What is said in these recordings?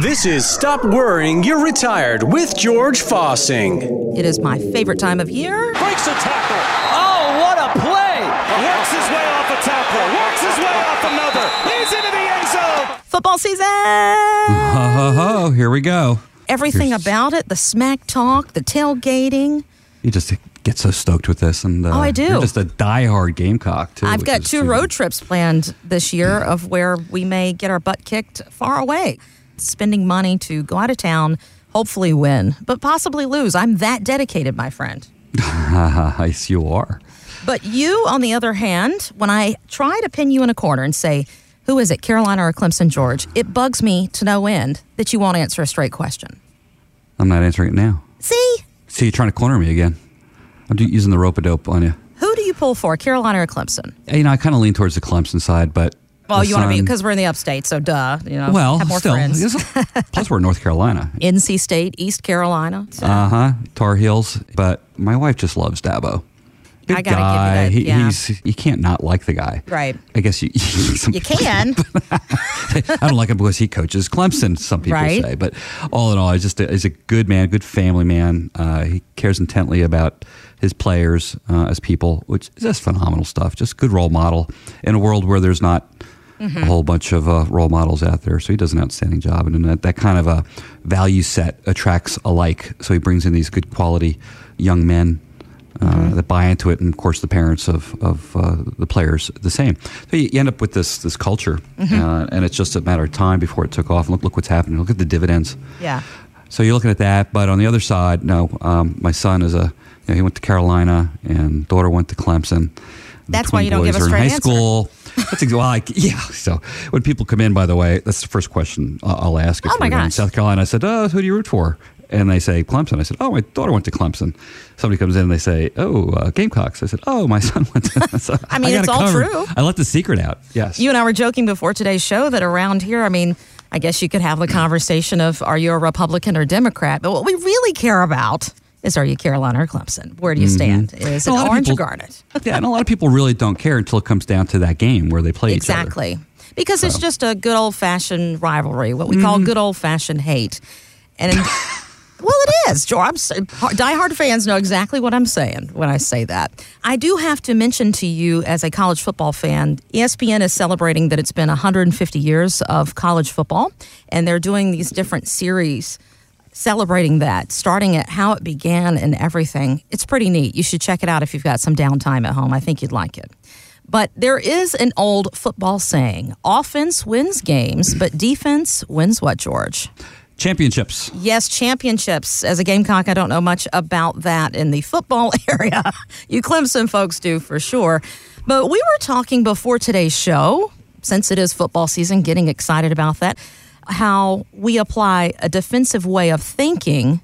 This is Stop Worrying You're Retired with George Fossing. It is my favorite time of year. Breaks a tackle. Oh, what a play! Works his way off a tackle. Works his way off another. He's into the end zone. Football season. Ho, ho, ho. Here we go. Everything Here's- about it the smack talk, the tailgating. You just get so stoked with this. and uh, Oh, I do. You're just a diehard Gamecock, too. I've got two road trips planned this year of where we may get our butt kicked far away, spending money to go out of town, hopefully win, but possibly lose. I'm that dedicated, my friend. yes, you are. But you, on the other hand, when I try to pin you in a corner and say, who is it, Carolina or Clemson, George? It bugs me to no end that you won't answer a straight question. I'm not answering it now. See, See, you're trying to corner me again. I'm using the rope a dope on you. who do you pull for, Carolina or Clemson? You know, I kind of lean towards the Clemson side, but. Well, you want to be because we're in the upstate, so duh. You know, Well, have more still. friends. Plus, we're in North Carolina. NC State, East Carolina. So Uh huh. Tar Heels. But my wife just loves Dabo. Good I gotta give you guy. that, He- yeah. he's you can't not like the guy. Right. I guess you. you can. I don't like him because he coaches Clemson. Some people Right. say, but all in all, he's just a, he's a good man, good family man. Uh, he cares intently about his players uh, as people, which is just phenomenal stuff. Just good role model in a world where there's not. A whole bunch of uh, role models out there, so he does an outstanding job, and that, that kind of a value set attracts alike. So he brings in these good quality young men uh, that buy into it, and of course the parents of of uh, the players the same. So you, you end up with this this culture, uh, and it's just a matter of time before it took off. And look look what's happening. Look at the dividends. yeah. So you're looking at that, but on the other side, no. Um, my son is a you know, he went to Carolina, and daughter went to Clemson. The That's why you don't give in straight high answer. school. That's ex- well, I, yeah. So when people come in, by the way, that's the first question I'll I'll ask. If Oh, my they're in gosh. South Carolina, I said, "Oh, who do you root for?" And they say Clemson. I said, "Oh, my daughter went to Clemson." Somebody comes in and they say, "Oh, uh, Gamecocks." I said, "Oh, my son went to." So I mean, got it's all covered. true. I let the secret out. Yes. You and I were joking before today's show that around here, I mean, I guess you could have the conversation of are you a Republican or Democrat? But what we really care about is are you Carolina or Clemson? Where do you stand? Is it Mm-hmm. A lot of orange people- or garnet? yeah, and a lot of people really don't care until it comes down to that game where they play each other. Exactly. Because it's just a good old fashioned rivalry, what we Mm-hmm. call good old fashioned hate. And well, it is. Joe, I'm, diehard fans know exactly what I'm saying when I say that. I do have to mention to you, as a college football fan, ESPN is celebrating that it's been 150 years of college football, and they're doing these different series celebrating that, starting at how it began and everything. It's pretty neat. You should check it out if you've got some downtime at home. I think you'd like it. But there is an old football saying offense wins games, but defense wins what, George? Championships. Yes, championships. As a Gamecock, I don't know much about that in the football area. you Clemson folks do for sure. But we were talking before today's show, since it is football season, getting excited about that, how we apply a defensive way of thinking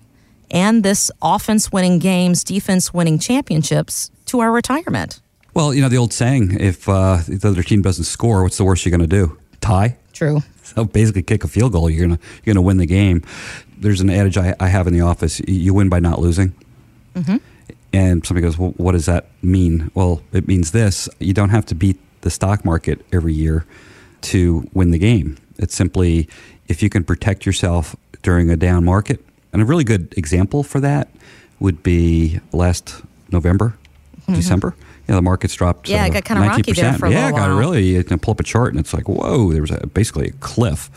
and this offense winning games, defense winning championships to our retirement. Well, you know the old saying: if uh, the other team doesn't score, what's the worst you're going to do? Tie. True. So basically, kick a field goal, you're gonna you're gonna win the game. There's an adage I, I have in the office: you win by not losing. Mm-hmm. And somebody goes, "Well, what does that mean?" Well, it means this: you don't have to beat the stock market every year to win the game. It's simply if you can protect yourself during a down market. And a really good example for that would be last November, December. You know, the markets dropped. Mm-hmm. Yeah, it uh, got kinda rocky there 19%. for a while. yeah, little it got while. really you can pull up a chart and it's like, whoa, there was a, basically a cliff.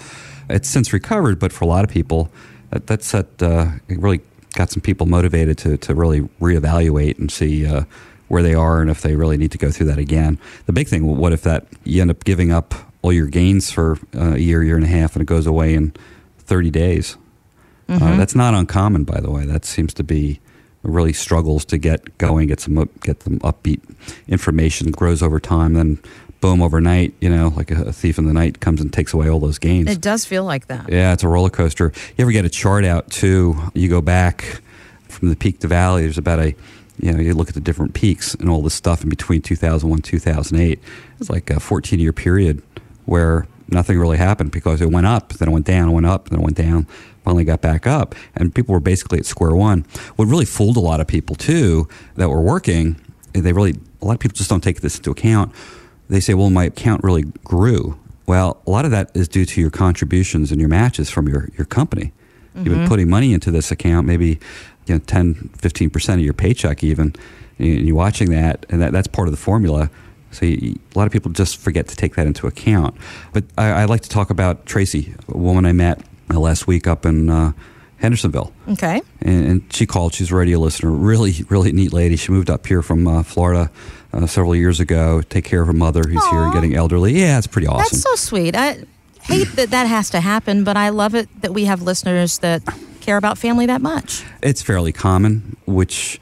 It's since recovered, but for a lot of people, that, that's that uh, it really got some people motivated to, to really reevaluate and see uh, where they are and if they really need to go through that again. The big thing, what if that you end up giving up all your gains for uh, a year, year and a half, and it goes away in 30 days? Uh, that's not uncommon, by the way. That seems to be really struggles to get going, get some up- get them upbeat information, grows over time, then boom, overnight, you know, like a, a thief in the night comes and takes away all those gains. It does feel like that. Yeah, it's a roller coaster. You ever get a chart out too? You go back from the peak to valley. There's about a, you know, you look at the different peaks and all this stuff in between 2001 2008. It's like a 14 year period where nothing really happened because it went up, then it went down, it went up, then it went down, finally got back up, and people were basically at square one. What really fooled a lot of people too that were working, eh, they really a lot of people just don't take this into account. They say, "Well, my account really grew." Well, a lot of that is due to your contributions and your matches from your, your company. You've been mm-hmm. putting money into this account, maybe you know, 10, 15% of your paycheck even, and you're watching that, and that, that's part of the formula. So you, a lot of people just forget to take that into account. But I, I like to talk about Tracy, a woman I met last week up in uh, Hendersonville. Okay. And, and she called. She's a radio listener. Really, really neat lady. She moved up here from uh, Florida uh, several years ago. To take care of her mother, who's here and getting elderly. Yeah, it's pretty awesome. That's so sweet. I hate that that has to happen, but I love it that we have listeners that care about family that much. it's fairly common. Which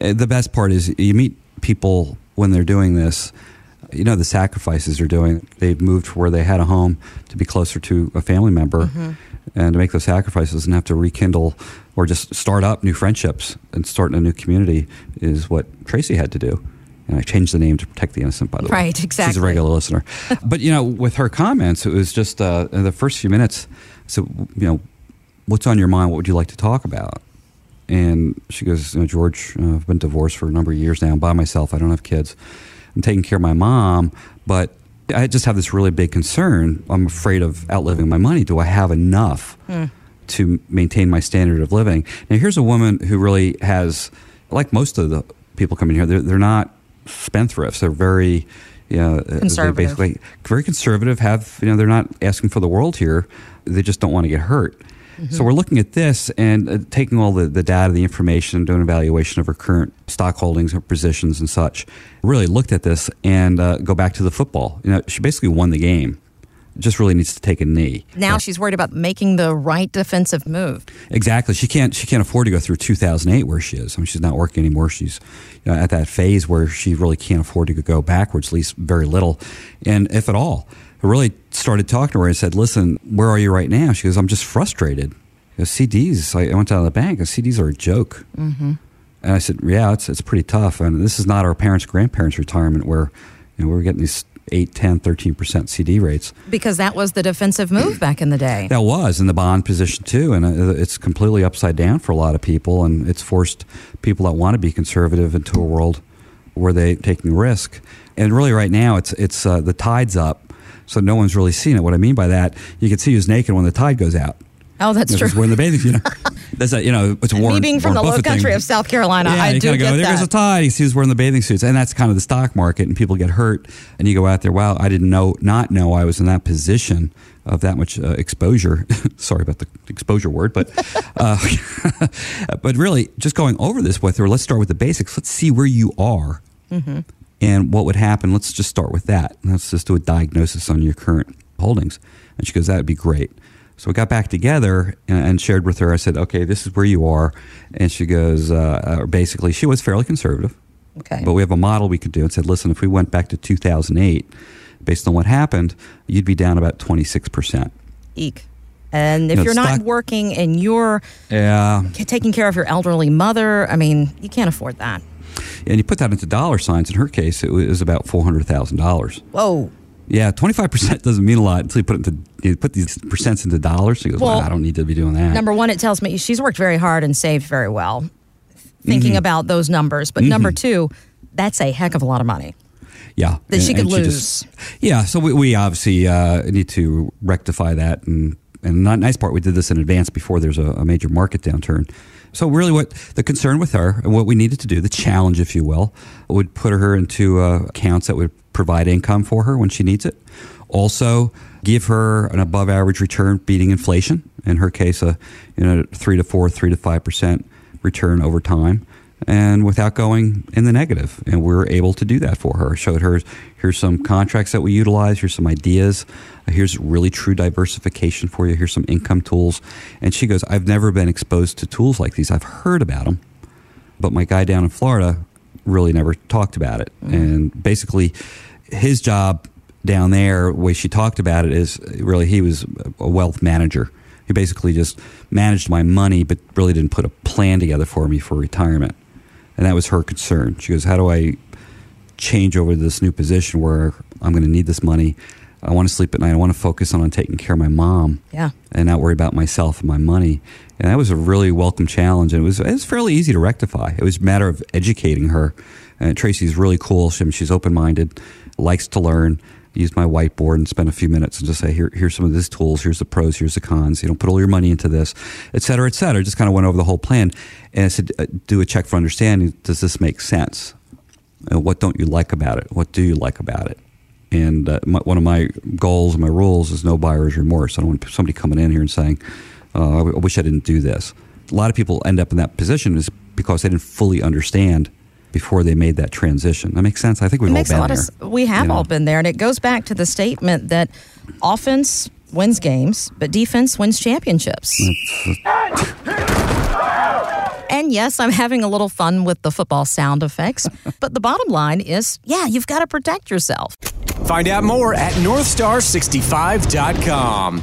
uh, the best part is you meet people when they're doing this. You know the sacrifices they're doing. They've moved from where they had a home to be closer to a family member, and to make those sacrifices and have to rekindle or just start up new friendships and start in a new community is what Tracy had to do. And I changed the name to protect the innocent, by the way. Right, exactly. She's a regular listener. but you know, with her comments, it was just uh, the first few minutes. So you know, what's on your mind? What would you like to talk about? And she goes, you know, George, uh, I've been divorced for a number of years now. I'm by myself. I don't have kids. I'm taking care of my mom, but I just have this really big concern. I'm afraid of outliving my money. Do I have enough hmm. to maintain my standard of living? Now, here's a woman who really has, like most of the people coming here, they're, they're not spendthrifts. They're very, you know, basically very conservative. Have you know, they're not asking for the world here. They just don't want to get hurt. So we're looking at this and uh, taking all the, the data, the information, and doing an evaluation of her current stock holdings, her positions, and such. Really looked at this and uh, go back to the football. You know, she basically won the game. Just really needs to take a knee. Now she's worried about making the right defensive move. Exactly. She can't. She can't afford to go through 2008 where she is. I mean, she's not working anymore. She's you know, at that phase where she really can't afford to go backwards, at least very little, and if at all. I really started talking to her and said, "Listen, where are you right now?" She goes, "I'm just frustrated." Know, CDs. I went down to the bank. and CDs are a joke. Mm-hmm. And I said, "Yeah, it's it's pretty tough. And this is not our parents' grandparents' retirement where you know we we're getting these 8, 10, 13 percent CD rates." Because that was the defensive move back in the day. That was in the bond position too, and uh, it's completely upside down for a lot of people, and it's forced people that want to be conservative into a world where they're taking risk. And really, right now, it's it's uh, the tide's up, so no one's really seen it. What I mean by that, you can see who's naked when the tide goes out. Oh, that's true. we're in the bathing, you know. That's a, you know, it's a Warren. Me being from Warren the low country thing. of South Carolina, Yeah, I you do get go, there goes a tide. He sees wearing the bathing suits, and that's kind of the stock market. And people get hurt, and you go out there. Wow, I didn't know, not know, I was in that position of that much uh, exposure. Sorry about the exposure word, but uh, but really, just going over this with her. Let's start with the basics. Let's see where you are, and what would happen. Let's just start with that. Let's just do a diagnosis on your current holdings. And she goes, that would be great. So we got back together and, shared with her. I said, okay, this is where you are. And she goes, uh, uh, basically, she was fairly conservative. Okay. But we have a model we could do and said, listen, if we went back to 2008, based on what happened, you'd be down about 26%. Eek. And if You know, you're not working and you're Yeah. taking care of your elderly mother, I mean, you can't afford that. And you put that into dollar signs. In her case, it was about $400,000. Whoa. Yeah, 25% doesn't mean a lot until you put, it into, you put these percents into dollars. She goes, Well, well, I don't need to be doing that. Number one, it tells me she's worked very hard and saved very well, thinking Mm-hmm. about those numbers. But number two, that's a heck of a lot of money Yeah, that she could and lose. just- yeah, so we, we obviously uh, need to rectify that, and and the nice part, we did this in advance before there's a, a major market downturn. So really, what the concern with her and what we needed to do, the challenge, if you will, would put her into uh, accounts that would provide income for her when she needs it. Also, give her an above average return, beating inflation. In her case, a you know three to four, three to five percent return over time and without going in the negative. And we were able to do that for her. Showed her here's some contracts that we utilize, here's some ideas, uh, here's really true diversification for you, here's some income tools. And she goes, I've never been exposed to tools like these. I've heard about them, but my guy down in Florida really never talked about it. And basically, his job down there, the way she talked about it, is really he was a wealth manager. He basically just managed my money, but really didn't put a plan together for me for retirement. And that was her concern. She goes, How do I change over to this new position where I'm going to need this money? I want to sleep at night. I want to focus on taking care of my mom Yeah. and not worry about myself and my money. And that was a really welcome challenge. And it was, it was fairly easy to rectify. It was a matter of educating her. And Tracy's really cool. She, she's open minded, likes to learn. Use my whiteboard and spend a few minutes and just say, here, here's some of these tools, here's the pros, here's the cons. You know, put all your money into this, et cetera, et cetera. Just kind of went over the whole plan, and I said, uh, do a check for understanding. Does this make sense? Uh, what don't you like about it? What do you like about it? And uh, my, one of my goals and my rules is no buyer's remorse. I don't want somebody coming in here and saying, uh, I wish I didn't do this. A lot of people end up in that position is because they didn't fully understand before they made that transition. That makes sense. I think we've all been there. Of, we have you know? all been there, and it goes back to the statement that offense wins games, but defense wins championships. and yes, I'm having a little fun with the football sound effects, but the bottom line is, yeah, you've got to protect yourself. Find out more at northstar65.com.